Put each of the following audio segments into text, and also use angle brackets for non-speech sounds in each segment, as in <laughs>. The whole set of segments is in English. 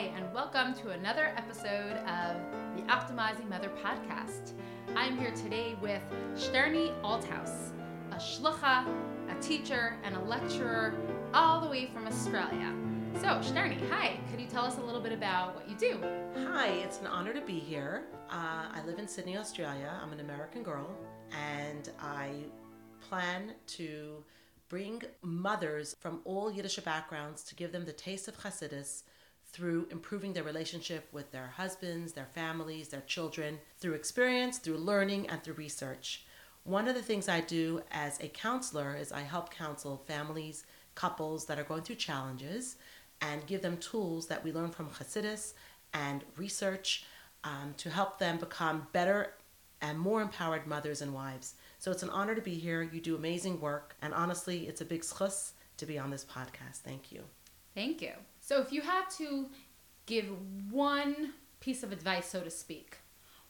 Hi, and welcome to another episode of the Optimizing Mother podcast. I'm here today with Sterni Althaus, a shlucha, a teacher, and a lecturer all the way from Australia. So, Sterni, hi, could you tell us a little bit about what you do? Hi, it's an honor to be here. Uh, I live in Sydney, Australia. I'm an American girl, and I plan to bring mothers from all Yiddish backgrounds to give them the taste of Hasidus through improving their relationship with their husbands, their families, their children, through experience, through learning, and through research. One of the things I do as a counselor is I help counsel families, couples that are going through challenges, and give them tools that we learn from Hasidus and research um, to help them become better and more empowered mothers and wives. So it's an honor to be here. You do amazing work, and honestly, it's a big zchus to be on this podcast. Thank you. Thank you. So, if you had to give one piece of advice, so to speak,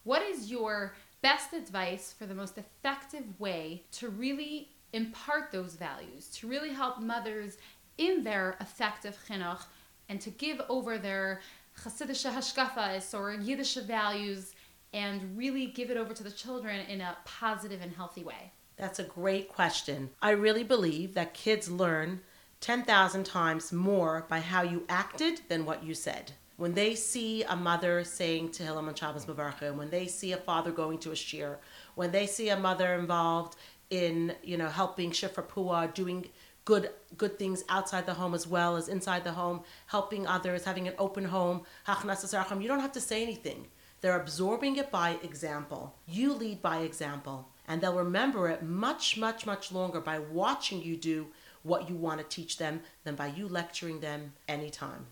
what is your best advice for the most effective way to really impart those values, to really help mothers in their effective chinuch and to give over their Hasidische hashkafas or Yiddish values and really give it over to the children in a positive and healthy way? That's a great question. I really believe that kids learn 10,000 times more by how you acted than what you said. When they see a mother saying Tehillim on Shabbos Mavarcha, when they see a father going to a shiur, when they see a mother involved in, you know, helping Shifra Pua, doing good good things outside the home as well as inside the home, helping others, having an open home, you don't have to say anything. They're absorbing it by example. You lead by example. And they'll remember it much, much, much longer by watching you do what you want to teach them than by you lecturing them anytime.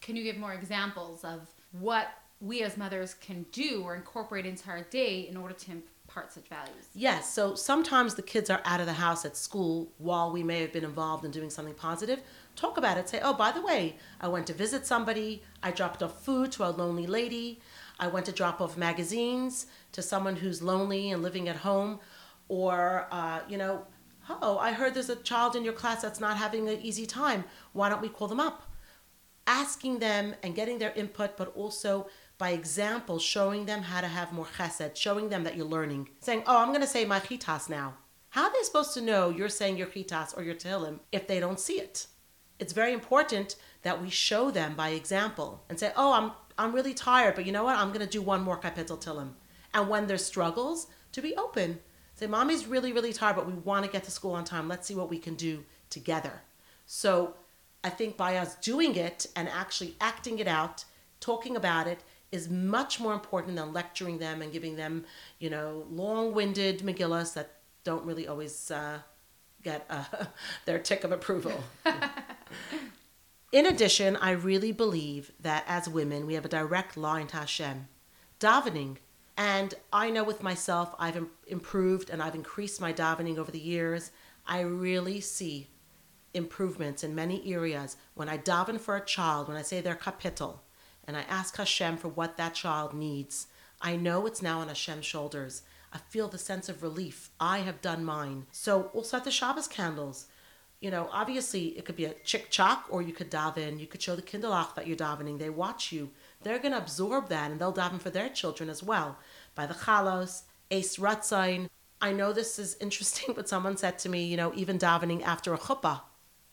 Can you give more examples of what we as mothers can do or incorporate into our day in order to impart such values? Yes. So sometimes the kids are out of the house at school while we may have been involved in doing something positive. Talk about it. Say, oh, by the way, I went to visit somebody. I dropped off food to a lonely lady. I went to drop off magazines to someone who's lonely and living at home. Or, uh, you know, oh, I heard there's a child in your class that's not having an easy time. Why don't we call them up? Asking them and getting their input, but also by example, showing them how to have more chesed, showing them that you're learning. Saying, oh, I'm going to say my chitas now. How are they supposed to know you're saying your chitas or your tehillim if they don't see it? It's very important that we show them by example and say, oh, I'm, I'm really tired, but you know what? I'm going to do one more kapitel tehillim. And when there's struggles, to be open Say, mommy's really, really tired, but we want to get to school on time. Let's see what we can do together. So I think by us doing it and actually acting it out, talking about it, is much more important than lecturing them and giving them, you know, long-winded Megillas that don't really always uh, get uh, <laughs> their tick of approval. <laughs> In addition, I really believe that as women, we have a direct line to Hashem. Davening and I know with myself, I've improved and I've increased my davening over the years. I really see improvements in many areas. When I daven for a child, when I say their kapitel, and I ask Hashem for what that child needs, I know it's now on Hashem's shoulders. I feel the sense of relief. I have done mine. So we'll set the Shabbos candles. You know, obviously it could be a chick chock or you could daven. You could show the kindlech that you're davening. They watch you they're going to absorb that and they'll daven for their children as well. By the chalos, eis ratzon. I know this is interesting, <laughs> but someone said to me, you know, even davening after a chuppah.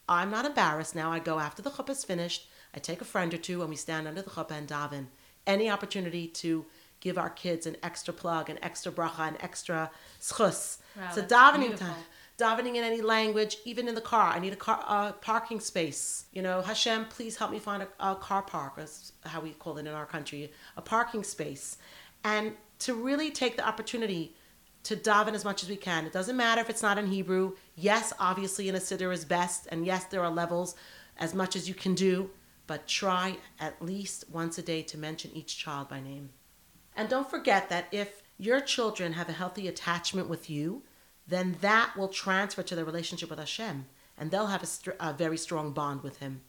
I'm not embarrassed now. I go after the chuppah is finished. I take a friend or two and we stand under the chuppah and daven. Any opportunity to give our kids an extra plug, an extra bracha, an extra zchus. Wow, so davening time davening in any language, even in the car. I need a car uh, parking space. You know, Hashem, please help me find a, a car park, as how we call it in our country, a parking space, and to really take the opportunity to daven as much as we can. It doesn't matter if it's not in Hebrew. Yes, obviously in a siddur is best, and yes, there are levels as much as you can do, but try at least once a day to mention each child by name. And don't forget that if your children have a healthy attachment with you, then that will transfer to their relationship with Hashem, and they'll have a, a, very strong bond with Him.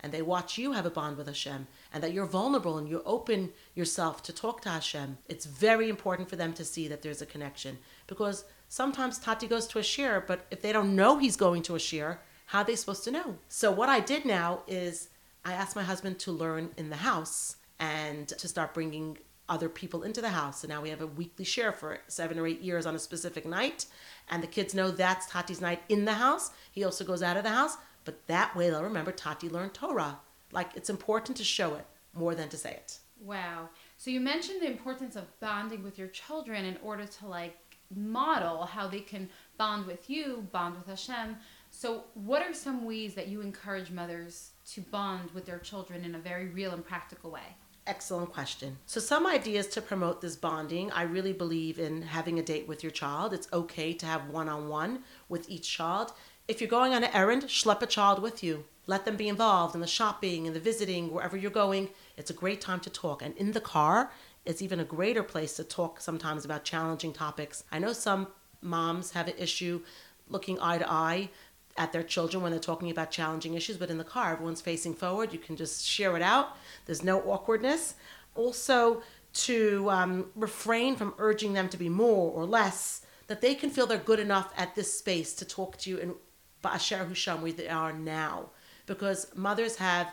And they watch you have a bond with Hashem, and that you're vulnerable and you open yourself to talk to Hashem. It's very important for them to see that there's a connection because sometimes Tati goes to a shiur, but if they don't know he's going to a shiur, how are they supposed to know? So what I did now is I asked my husband to learn in the house and to start bringing other people into the house. And now we have a weekly shiur for seven or eight years on a specific night. And the kids know that's Tati's night in the house. He also goes out of the house. But that way they'll remember Tati learned Torah. Like it's important to show it more than to say it. Wow. So you mentioned the importance of bonding with your children in order to like model how they can bond with you, bond with Hashem. So what are some ways that you encourage mothers to bond with their children in a very real and practical way? Excellent question. So, some ideas to promote this bonding. I really believe in having a date with your child. It's okay to have one on one with each child. If you're going on an errand, schlep a child with you. Let them be involved in the shopping and the visiting, wherever you're going. It's a great time to talk. And in the car, it's even a greater place to talk sometimes about challenging topics. I know some moms have an issue looking eye to eye at their children when they're talking about challenging issues, but in the car, everyone's facing forward. You can just share it out, there's no awkwardness. Also, to um, refrain from urging them to be more or less, that they can feel they're good enough at this space to talk to you in Ba'asher hu sham, where they are now. Because mothers have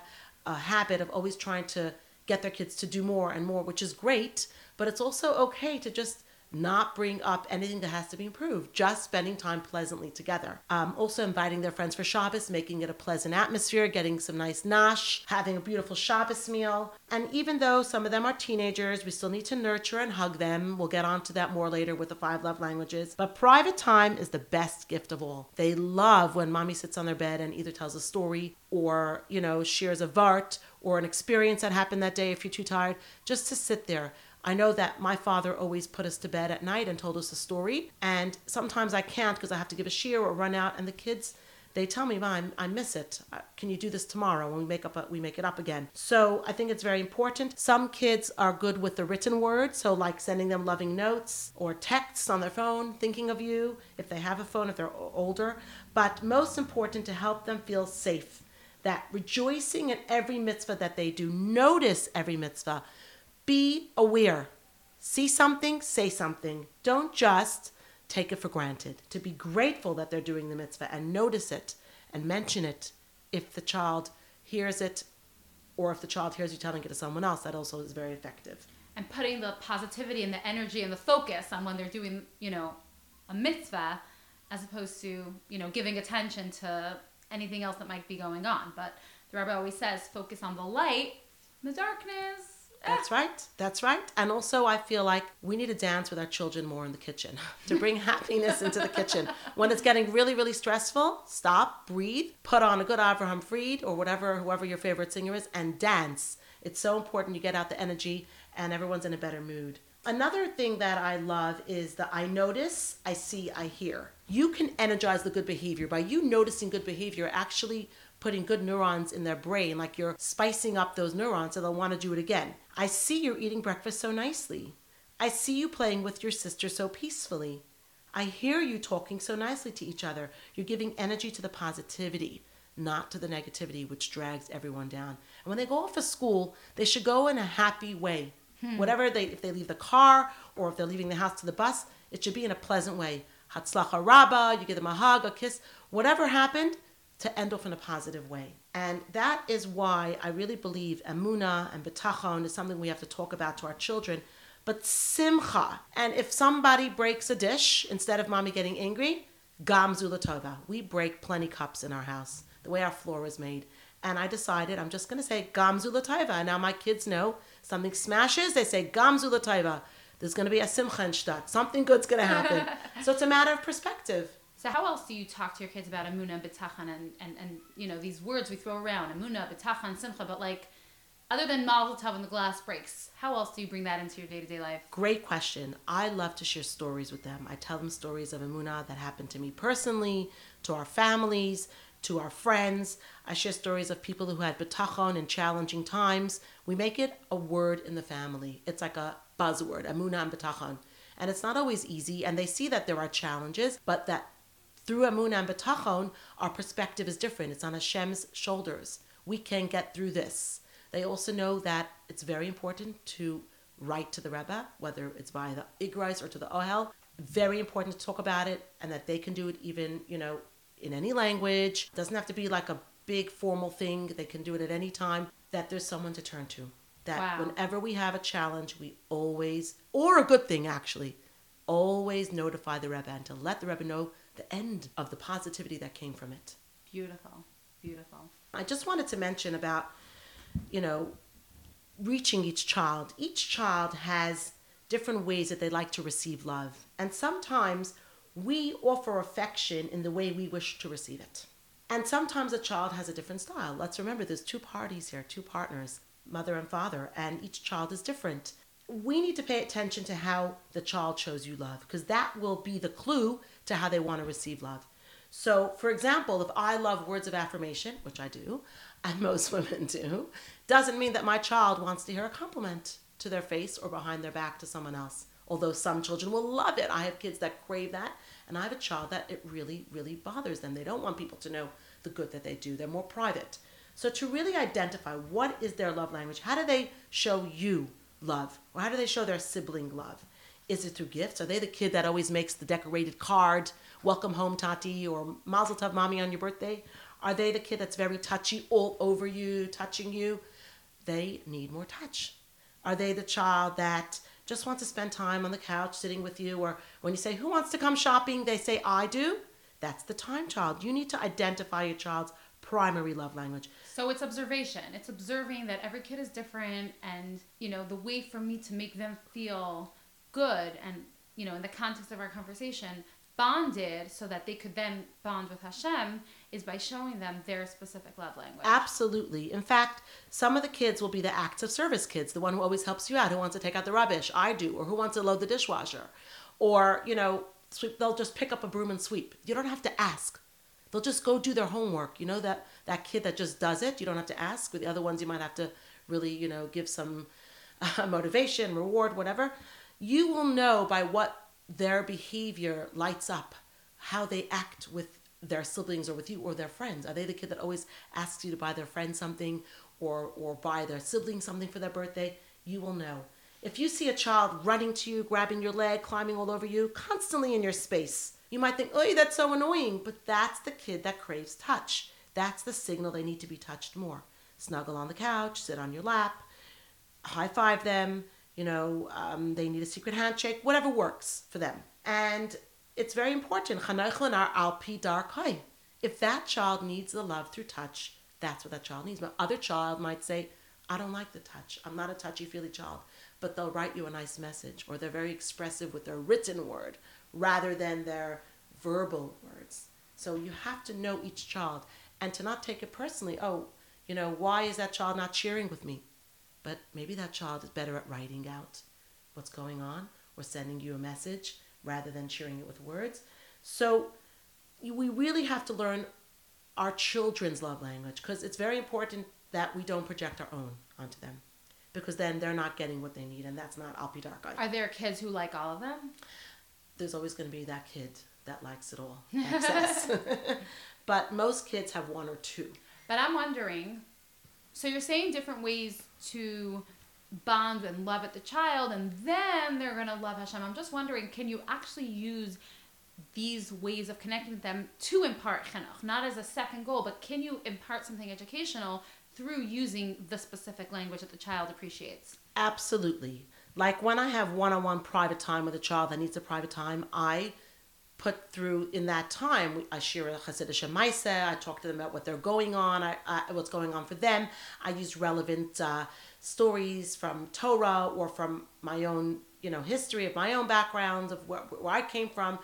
a habit of always trying to get their kids to do more and more, which is great, but it's also okay to just not bring up anything that has to be improved, just spending time pleasantly together. Um, also, inviting their friends for Shabbos, making it a pleasant atmosphere, getting some nice nosh, having a beautiful Shabbos meal. And even though some of them are teenagers, we still need to nurture and hug them. We'll get onto that more later with the five love languages. But private time is the best gift of all. They love when mommy sits on their bed and either tells a story or, you know, shares a vart or an experience that happened that day if you're too tired, just to sit there I know that my father always put us to bed at night and told us a story. And sometimes I can't because I have to give a shiur or run out. And the kids, they tell me, Mom, I miss it. Uh, can you do this tomorrow when we make up? We make it up again. So I think it's very important. Some kids are good with the written word, so like sending them loving notes or texts on their phone, thinking of you if they have a phone if they're older. But most important to help them feel safe. That rejoicing in every mitzvah that they do, notice every mitzvah be aware. See something, say something. Don't just take it for granted. To be grateful that they're doing the mitzvah and notice it and mention it if the child hears it or if the child hears you telling it to someone else, that also is very effective. And putting the positivity and the energy and the focus on when they're doing, you know, a mitzvah as opposed to, you know, giving attention to anything else that might be going on. But the Rebbe always says, focus on the light, the darkness, that's right. That's right. And also, I feel like we need to dance with our children more in the kitchen <laughs> to bring happiness into the kitchen. When it's getting really, really stressful, stop, breathe, put on a good Avraham Fried or whatever, whoever your favorite singer is, and dance. It's so important you get out the energy and everyone's in a better mood. Another thing that I love is that I notice, I see, I hear. You can energize the good behavior by you noticing good behavior, actually putting good neurons in their brain, like you're spicing up those neurons so they'll want to do it again. I see you're eating breakfast so nicely. I see you playing with your sister so peacefully. I hear you talking so nicely to each other. You're giving energy to the positivity, not to the negativity, which drags everyone down. And when they go off to school, they should go in a happy way. Hmm. Whatever they, if they leave the car or if they're leaving the house to the bus, it should be in a pleasant way. Hatzlacha Rabba, you give them a hug, a kiss, whatever happened, to end off in a positive way. And that is why I really believe Amuna and Bitachon is something we have to talk about to our children. But Simcha, and if somebody breaks a dish, instead of mommy getting angry, Gam zu l'tova. We break plenty cups in our house, the way our floor is made. And I decided I'm just going to say Gam zu l'tova. And now my kids know something smashes, they say Gam zu l'tova. There's going to be a Simcha in Something good's going to happen. <laughs> so it's a matter of perspective. So how else do you talk to your kids about amuna, bitachon, and, and, and you know these words we throw around, amuna, bitachon, simcha, but like other than mazel tov when the glass breaks, how else do you bring that into your day to day life? Great question. I love to share stories with them. I tell them stories of amuna that happened to me personally, to our families, to our friends. I share stories of people who had bitachon in challenging times. We make it a word in the family. It's like a buzzword, amuna and bitachon. And it's not always easy, and they see that there are challenges, but that through Amunah and Bitachon, our perspective is different. It's on Hashem's shoulders. We can get through this. They also know that it's very important to write to the Rebbe, whether it's via the Igrais or to the Ohel. Very important to talk about it, and that they can do it even, you know, in any language. It doesn't have to be like a big formal thing. They can do it at any time. That there's someone to turn to. That Wow. whenever we have a challenge, we always, or a good thing actually, always notify the Rebbe and to let the Rebbe know the end of the positivity that came from it. Beautiful. Beautiful. I just wanted to mention about, you know, reaching each child. Each child has different ways that they like to receive love. And sometimes we offer affection in the way we wish to receive it. And sometimes a child has a different style. Let's remember there's two parties here, two partners, mother and father, and each child is different. We need to pay attention to how the child shows you love because that will be the clue to how they want to receive love. So, for example, if I love words of affirmation, which I do, and <laughs> most women do, doesn't mean that my child wants to hear a compliment to their face or behind their back to someone else. Although some children will love it. I have kids that crave that, and I have a child that it really, really bothers them. They don't want people to know the good that they do, they're more private. So, to really identify what is their love language, how do they show you love? Or how do they show their sibling love? Is it through gifts? Are they the kid that always makes the decorated card, welcome home, Tati, or Mazel Tov, Mommy, on your birthday? Are they the kid that's very touchy, all over you, touching you? They need more touch. Are they the child that just wants to spend time on the couch sitting with you? Or when you say, Who wants to come shopping? They say, I do. That's the time child. You need to identify your child's primary love language. So it's observation. It's observing that every kid is different and, you know, the way for me to make them feel good and, you know, in the context of our conversation, bonded so that they could then bond with Hashem is by showing them their specific love language. Absolutely. In fact, some of the kids will be the acts of service kids, the one who always helps you out, who wants to take out the rubbish, I do, or who wants to load the dishwasher. Or, you know, sweep, they'll just pick up a broom and sweep. You don't have to ask. They'll just go do their homework. You know that that kid that just does it, you don't have to ask. With the other ones you might have to really, you know, give some uh, <laughs> motivation, reward, whatever. You will know by what their behavior lights up, how they act with their siblings or with you or their friends. Are they the kid that always asks you to buy their friend something or or buy their sibling something for their birthday? You will know. If you see a child running to you, grabbing your leg, climbing all over you, constantly in your space, you might think, "Oh, that's so annoying," but that's the kid that craves touch. That's the signal they need to be touched more. Snuggle on the couch, sit on your lap, high five them. You know, um, they need a secret handshake, whatever works for them. And it's very important. If that child needs the love through touch, that's what that child needs. My other child might say, I don't like the touch. I'm not a touchy feely child. But they'll write you a nice message or they're very expressive with their written word rather than their verbal words. So you have to know each child and to not take it personally. Oh, you know, why is that child not cheering with me? But maybe that child is better at writing out what's going on or sending you a message rather than sharing it with words. So we really have to learn our children's love language because it's very important that we don't project our own onto them because then they're not getting what they need and that's not al pi darko. Are there kids who like all of them? There's always going to be that kid that likes it all, <laughs> <laughs> but most kids have one or two. But I'm wondering, so you're saying different ways to bond and love at the child, and then they're gonna love Hashem. I'm just wondering, can you actually use these ways of connecting with them to impart chinuch, not as a second goal, but can you impart something educational through using the specific language that the child appreciates? Absolutely. Like when I have one on one private time with a child that needs a private time, I put through in that time, I share a Hasidic Maise, I talk to them about what they're going on, I, I, what's going on for them. I use relevant uh, stories from Torah or from my own, you know, history of my own background of where, where I came from.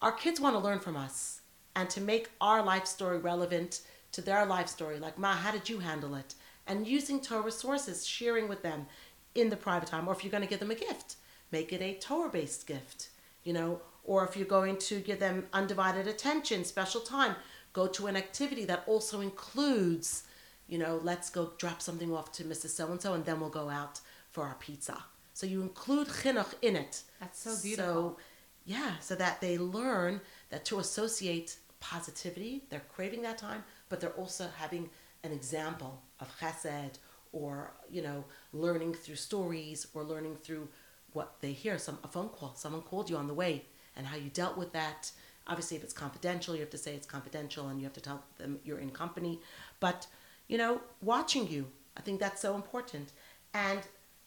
Our kids want to learn from us and to make our life story relevant to their life story. Like, Ma, how did you handle it? And using Torah sources, sharing with them in the private time. Or if you're going to give them a gift, make it a Torah based gift, you know. Or if you're going to give them undivided attention, special time, go to an activity that also includes, you know, let's go drop something off to Mrs. So and so, and then we'll go out for our pizza. So you include chinuch in it. That's so beautiful. So, yeah, so that they learn that to associate positivity, they're craving that time, but they're also having an example of chesed or, you know, learning through stories or learning through what they hear. Some a phone call, someone called you on the way, and how you dealt with that. Obviously, if it's confidential, you have to say it's confidential, and you have to tell them you're in company. but you know, watching you. I think that's so important. And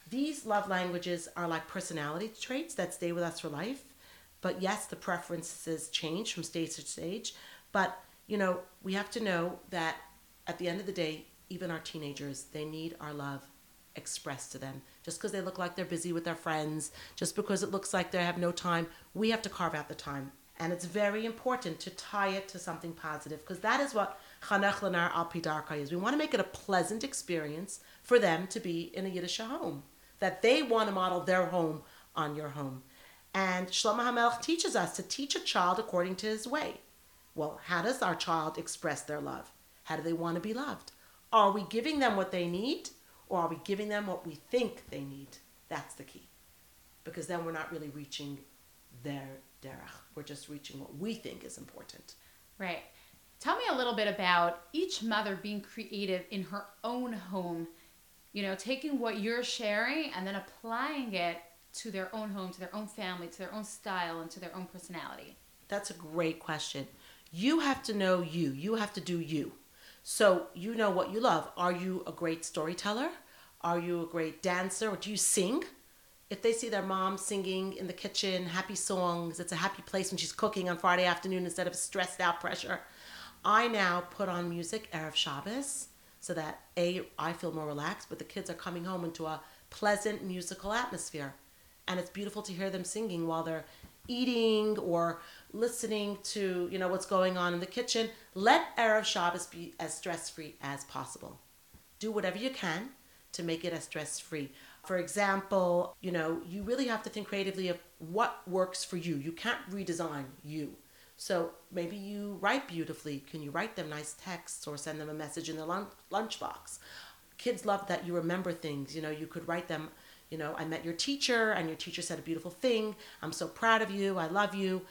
these love languages are like personality traits that stay with us for life. But yes, the preferences change from stage to stage. But, you know, we have to know that at the end of the day, even our teenagers, they need our love expressed to them. Just because they look like they're busy with their friends, just because it looks like they have no time, we have to carve out the time. And it's very important to tie it to something positive because that is what Chanoch Lanaar is. We want to make it a pleasant experience for them to be in a Yiddish home, that they want to model their home on your home. And Shlomo HaMelech teaches us to teach a child according to his way. Well, how does our child express their love? How do they want to be loved? Are we giving them what they need or are we giving them what we think they need? That's the key. Because then we're not really reaching their derech. We're just reaching what we think is important. Right. Tell me a little bit about each mother being creative in her own home, you know, taking what you're sharing and then applying it to their own home, to their own family, to their own style, and to their own personality. That's a great question. You have to know you, you have to do you. So you know what you love. Are you a great storyteller? Are you a great dancer? Or do you sing? If they see their mom singing in the kitchen happy songs, it's a happy place when she's cooking on Friday afternoon instead of stressed out pressure. I now put on music Erev Shabbos so that A, I feel more relaxed, but the kids are coming home into a pleasant musical atmosphere. And it's beautiful to hear them singing while they're eating or listening to, you know, what's going on in the kitchen. Let Erev Shabbos be as stress-free as possible. Do whatever you can to make it as stress-free. For example, you know, you really have to think creatively of what works for you. You can't redesign you. So maybe you write beautifully. Can you write them nice texts or send them a message in the lunch lunchbox? Kids love that you remember things. You know, you could write them, you know, I met your teacher and your teacher said a beautiful thing. I'm so proud of you. I love you.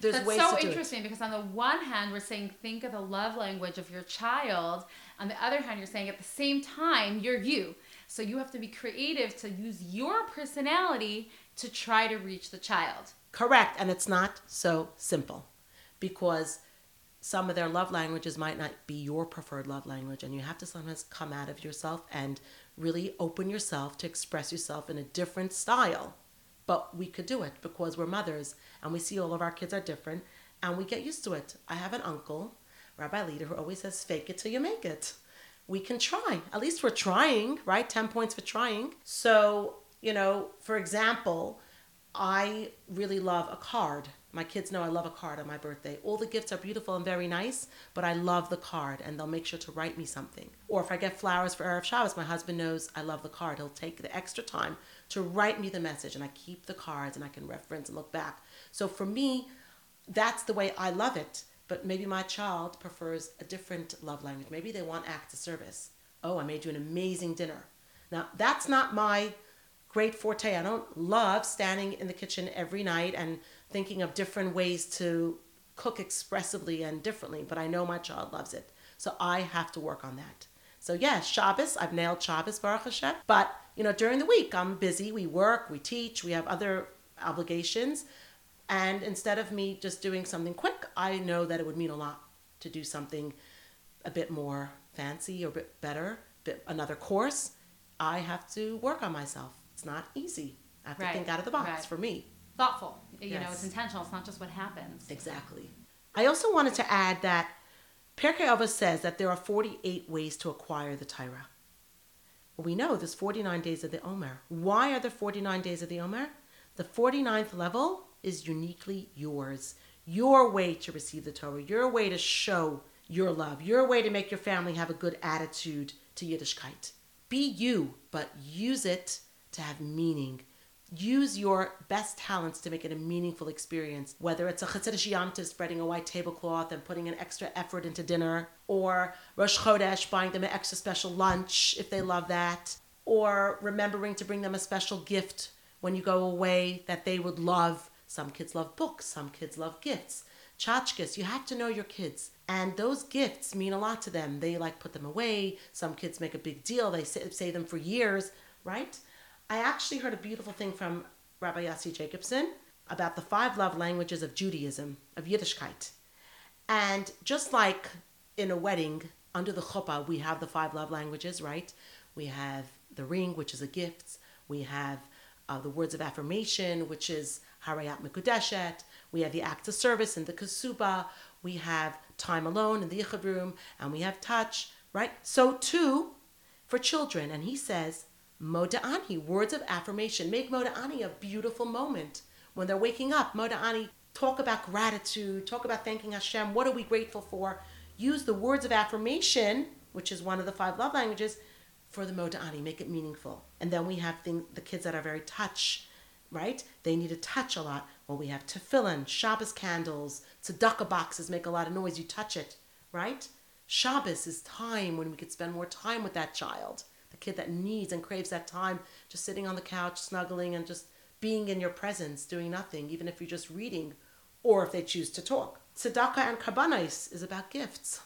There's That's ways so to do interesting it. because on the one hand we're saying think of the love language of your child. On the other hand, you're saying at the same time you're you. So you have to be creative to use your personality to try to reach the child. Correct. And it's not so simple because some of their love languages might not be your preferred love language and you have to sometimes come out of yourself and really open yourself to express yourself in a different style but we could do it because we're mothers and we see all of our kids are different and we get used to it i have an uncle rabbi leader who always says fake it till you make it we can try at least we're trying right 10 points for trying so you know for example i really love a card my kids know I love a card on my birthday. All the gifts are beautiful and very nice, but I love the card and they'll make sure to write me something. Or if I get flowers for Erev Shabbos, my husband knows I love the card. He'll take the extra time to write me the message and I keep the cards and I can reference and look back. So for me, that's the way I love it. But maybe my child prefers a different love language. Maybe they want acts of service. Oh, I made you an amazing dinner. Now, that's not my great forte. I don't love standing in the kitchen every night and thinking of different ways to cook expressively and differently, but I know my child loves it. So I have to work on that. So yeah, Shabbos, I've nailed Shabbos, Baruch Hashem. But, you know, during the week, I'm busy. We work, we teach, we have other obligations. And instead of me just doing something quick, I know that it would mean a lot to do something a bit more fancy or a bit better, bit, another course. I have to work on myself. It's not easy. I have to think out of the box right. for me thoughtful. You yes. know, it's intentional. It's not just what happens. Exactly. I also wanted to add that Pirkei Avos says that there are 48 ways to acquire the Torah. We know there's 49 days of the Omer. Why are there 49 days of the Omer? The 49th level is uniquely yours. Your way to receive the Torah, your way to show your love, your way to make your family have a good attitude to Yiddishkeit. Be you, but use it to have meaning, use your best talents to make it a meaningful experience. Whether it's a Chassidus spreading a white tablecloth and putting an extra effort into dinner, or Rosh Chodesh buying them an extra special lunch if they love that, or remembering to bring them a special gift when you go away that they would love. Some kids love books, some kids love gifts. Tchotchkes, you have to know your kids. And those gifts mean a lot to them. They like put them away. Some kids make a big deal. They say, say them for years, right? I actually heard a beautiful thing from Rabbi Yossi Jacobson about the five love languages of Judaism, of Yiddishkeit. And just like in a wedding, under the chuppah, we have the five love languages, right? We have the ring, which is a gift. We have uh, the words of affirmation, which is Harei at mekudeshet. We have the act of service in the Kasuba. We have time alone in the Yichud room. And we have touch, right? So, too, for children. And he says, Moda'ani, words of affirmation. Make Moda'ani a beautiful moment. When they're waking up, Moda'ani, talk about gratitude, talk about thanking Hashem. What are we grateful for? Use the words of affirmation, which is one of the five love languages, for the Moda'ani. Make it meaningful. And then we have things, the kids that are very touch, right? They need to touch a lot. Well, we have tefillin, Shabbos candles, tzedakah boxes make a lot of noise. You touch it, right? Shabbos is time when we could spend more time with that child, the kid that needs and craves that time, just sitting on the couch, snuggling, and just being in your presence, doing nothing, even if you're just reading, or if they choose to talk. Tzedakah and karbanos is about gifts,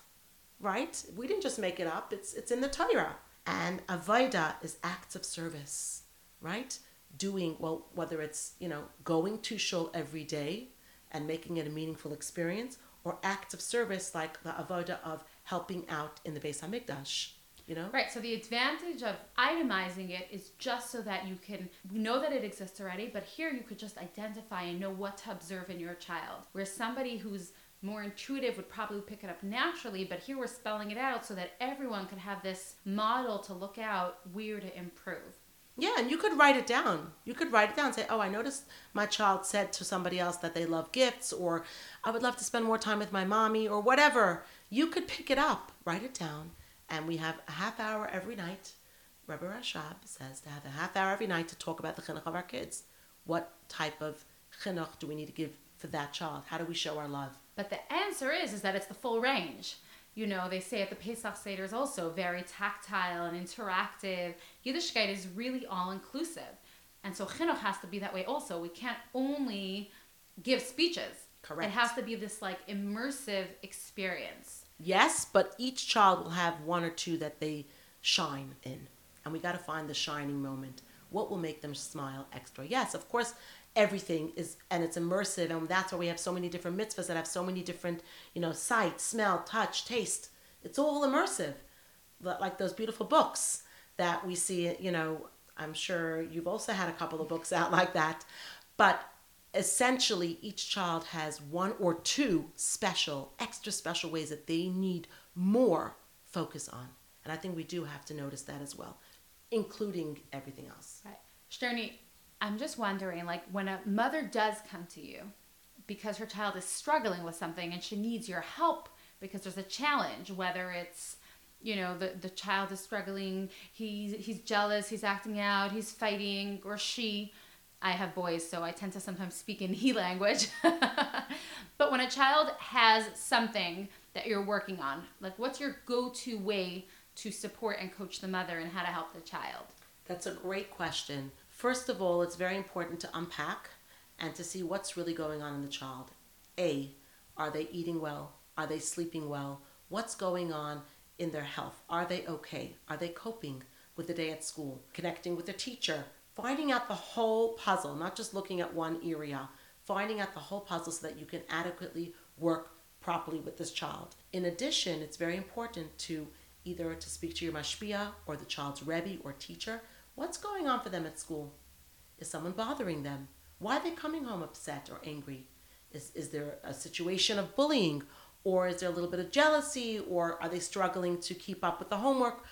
right? We didn't just make it up. It's it's in the Torah. And avoda is acts of service, right? Doing well, whether it's you know going to shul every day and making it a meaningful experience, or acts of service like the avoda of helping out in the Beis Hamikdash. You know? Right. So the advantage of itemizing it is just so that you can know that it exists already, but here you could just identify and know what to observe in your child. Where somebody who's more intuitive would probably pick it up naturally, but here we're spelling it out so that everyone could have this model to look out where to improve. Yeah, and you could write it down. You could write it down. Say, oh, I noticed my child said to somebody else that they love gifts, or I would love to spend more time with my mommy, or whatever. You could pick it up, write it down, and we have a half hour every night. Rebbe Rashab says to have a half hour every night to talk about the chinuch of our kids. What type of chinuch do we need to give for that child? How do we show our love? But the answer is is that it's the full range. You know, they say at the Pesach Seder is also very tactile and interactive. Yiddishkeit is really all inclusive. And so chinuch has to be that way also. We can't only give speeches. Correct. It has to be this like immersive experience. Yes, but each child will have one or two that they shine in. And we got to find the shining moment. What will make them smile extra? Yes, of course, everything is and it's immersive and that's why we have so many different mitzvahs that have so many different you know sight smell touch taste. It's all immersive. Like those beautiful books that we see you know i'm sure you've also had a couple of books out <laughs> like that. But essentially each child has one or two special extra special ways that they need more focus on. And i think we do have to notice that as well including everything else. Right. Sterny, I'm just wondering, like, when a mother does come to you because her child is struggling with something and she needs your help because there's a challenge, whether it's you know the the child is struggling, he's he's jealous, he's acting out, he's fighting, or she. I have boys, so I tend to sometimes speak in <laughs> he language. <laughs> but when a child has something that you're working on, like what's your go-to way to support and coach the mother and how to help the child? That's a great question. First of all, it's very important to unpack and to see what's really going on in the child. A, are they eating well? Are they sleeping well? What's going on in their health? Are they okay? Are they coping with the day at school? Connecting with their teacher? Finding out the whole puzzle, not just looking at one area. Finding out the whole puzzle so that you can adequately work properly with this child. In addition, it's very important to either to speak to your mashpia or the child's rebbe or teacher What's going on for them at school? Is someone bothering them? Why are they coming home upset or angry? Is, is there a situation of bullying? Or is there a little bit of jealousy? Or are they struggling to keep up with the homework?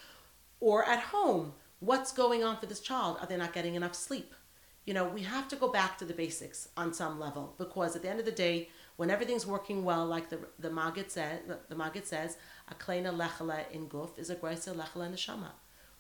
Or at home, what's going on for this child? Are they not getting enough sleep? You know, we have to go back to the basics on some level because at the end of the day, when everything's working well, like the the Maggid says, the, the Maggid says, a kleina lechala in guf is a greisa lechala neshama.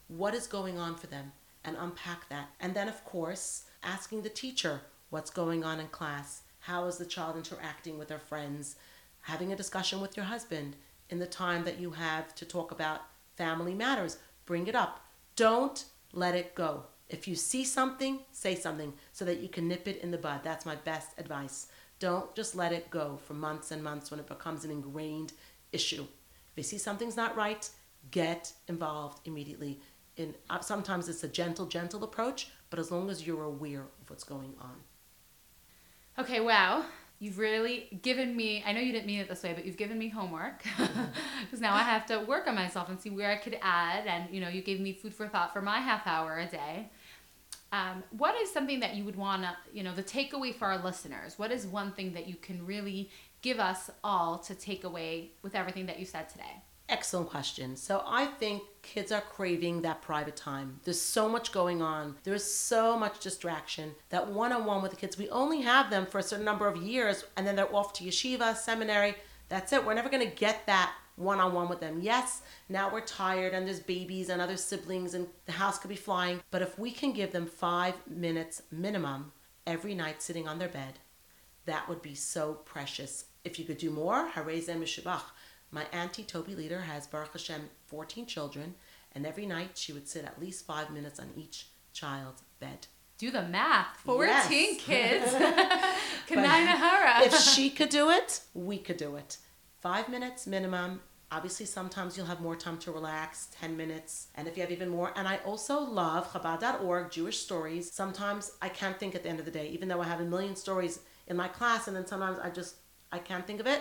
What is going on for them? And unpack that. And then, of course, asking the teacher what's going on in class. How is the child interacting with their friends? Having a discussion with your husband in the time that you have to talk about family matters. Bring it up. Don't let it go. If you see something, say something so that you can nip it in the bud. That's my best advice. Don't just let it go for months and months when it becomes an ingrained issue. If you see something's not right, get involved immediately in uh, sometimes it's a gentle, gentle approach, but as long as you're aware of what's going on. Okay, wow. You've really given me, I know you didn't mean it this way, but you've given me homework <laughs> because now I have to work on myself and see where I could add. And, you know, you gave me food for thought for my half hour a day. Um, what is something that you would want to, you know, the takeaway for our listeners? What is one thing that you can really give us all to take away with everything that you said today? Excellent question. So I think kids are craving that private time. There's so much going on. There's so much distraction that one-on-one with the kids, we only have them for a certain number of years and then they're off to yeshiva, seminary. That's it. We're never going to get that one-on-one with them. Yes, now we're tired and there's babies and other siblings and the house could be flying. But if we can give them five minutes minimum every night sitting on their bed, that would be so precious. If you could do more, harei zeh meshubach. My auntie Toby Leader has Baruch Hashem 14 children, and every night she would sit at least five minutes on each child's bed. Do the math. 14 Yes. kids. <laughs> <laughs> Kanai if she could do it, we could do it. Five minutes minimum. Obviously, sometimes you'll have more time to relax, 10 minutes. And if you have even more, and I also love Chabad.org, Jewish stories. Sometimes I can't think at the end of the day, even though I have a million stories in my class, and then sometimes I just, I can't think of it.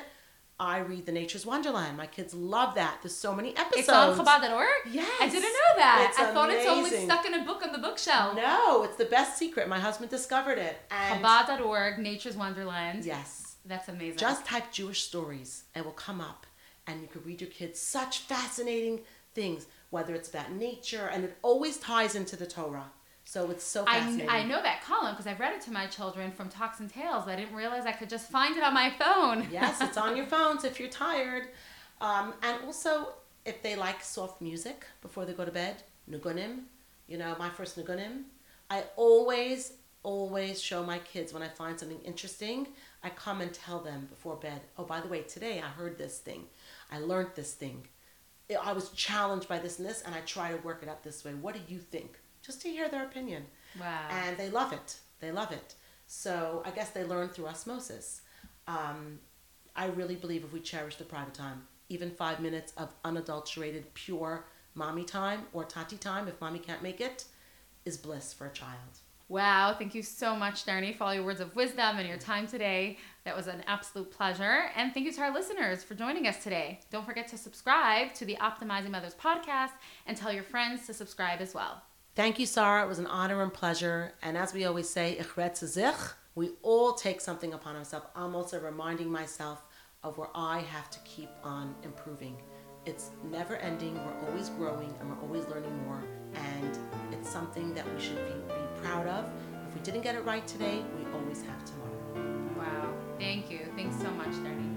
I read The Nature's Wonderland. My kids love that. There's so many episodes. It's on Chabad.org? Yes. I didn't know that. It's I thought it's only stuck in a book on the bookshelf. No, it's the best secret. My husband discovered it. And Chabad.org, Nature's Wonderland. yes, That's amazing. just type Jewish stories and it will come up, and you can read your kids such fascinating things, whether it's about nature, and it always ties into the Torah. So it's so I, fascinating. I know that column because I've read it to my children from Talks and Tales. I didn't realize I could just find it on my phone. <laughs> yes, it's on your phones if you're tired. Um, and also, if they like soft music before they go to bed, nugunim, you know, my first nugunim, I always, always show my kids when I find something interesting, I come and tell them before bed, oh, by the way, today I heard this thing. I learned this thing. I was challenged by this and this, and I try to work it out this way. What do you think? Just to hear their opinion Wow. and they love it. They love it. So I guess they learn through osmosis. Um, I really believe if we cherish the private time, even five minutes of unadulterated, pure mommy time or tati time, if mommy can't make it, is bliss for a child. Wow, thank you so much, Darnie, for all your words of wisdom and your time today. That was an absolute pleasure. And thank you to our listeners for joining us today. Don't forget to subscribe to the Optimizing Mothers podcast and tell your friends to subscribe as well. Thank you, Sarah. It was an honor and pleasure. And as we always say. We all take something upon ourselves. I'm also reminding myself of where I have to keep on improving. It's never ending. We're always growing and we're always learning more. And it's something that we should be, be proud of. If we didn't get it right today, we always have tomorrow. Wow. Thank you. Thanks so much, Darnie.